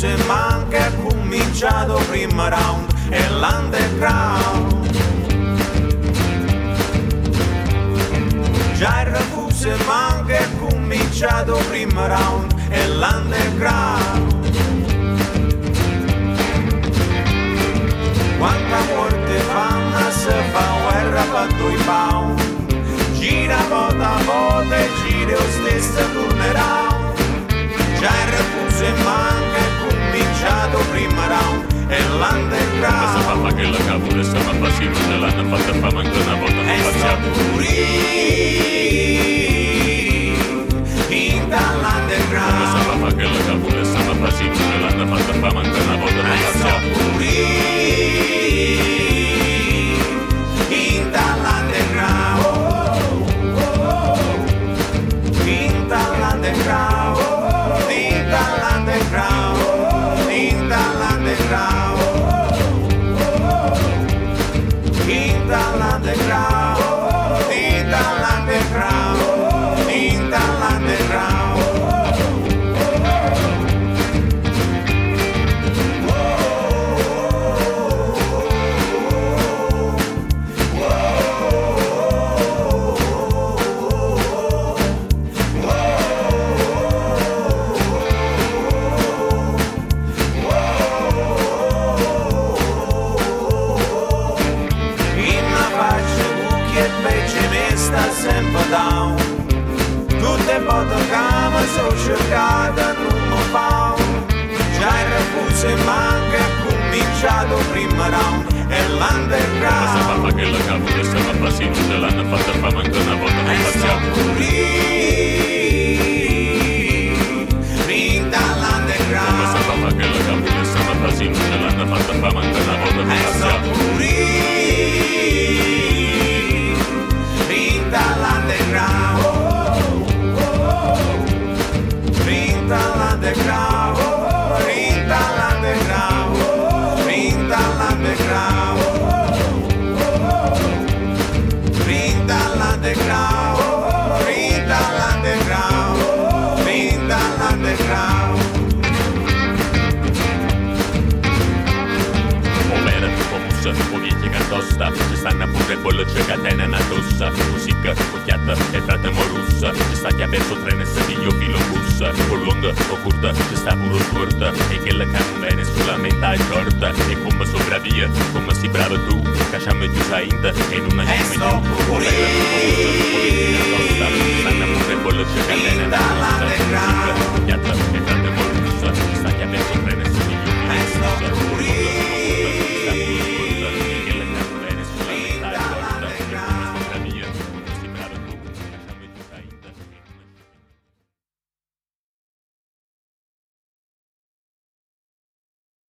refuse manca cominciato prima round e l'underground. Già il refuse manca è cominciato prima round e l'underground. Quanta morte che la cavola stava passando nell'anno fatta fama in una volta non passiamo sempre dão Do tempo da cama sou chegada numa pau. Já era puse manga cominciado o primeirão É l'underground Passava aquela cabo, passava passinho de lana, fatta fama Σαν να πούνε πολλό και κατένα να τόσα Μουσικά, φωτιά τα, έτρα τα μωρούσα Και στα διαπέσω τρένες σε δύο grossa o lunga o curtă Te sta pur o scurtă E quella che non è solamente corta E como sopravvia, como se brava tu Che ci ha messo in te E non ha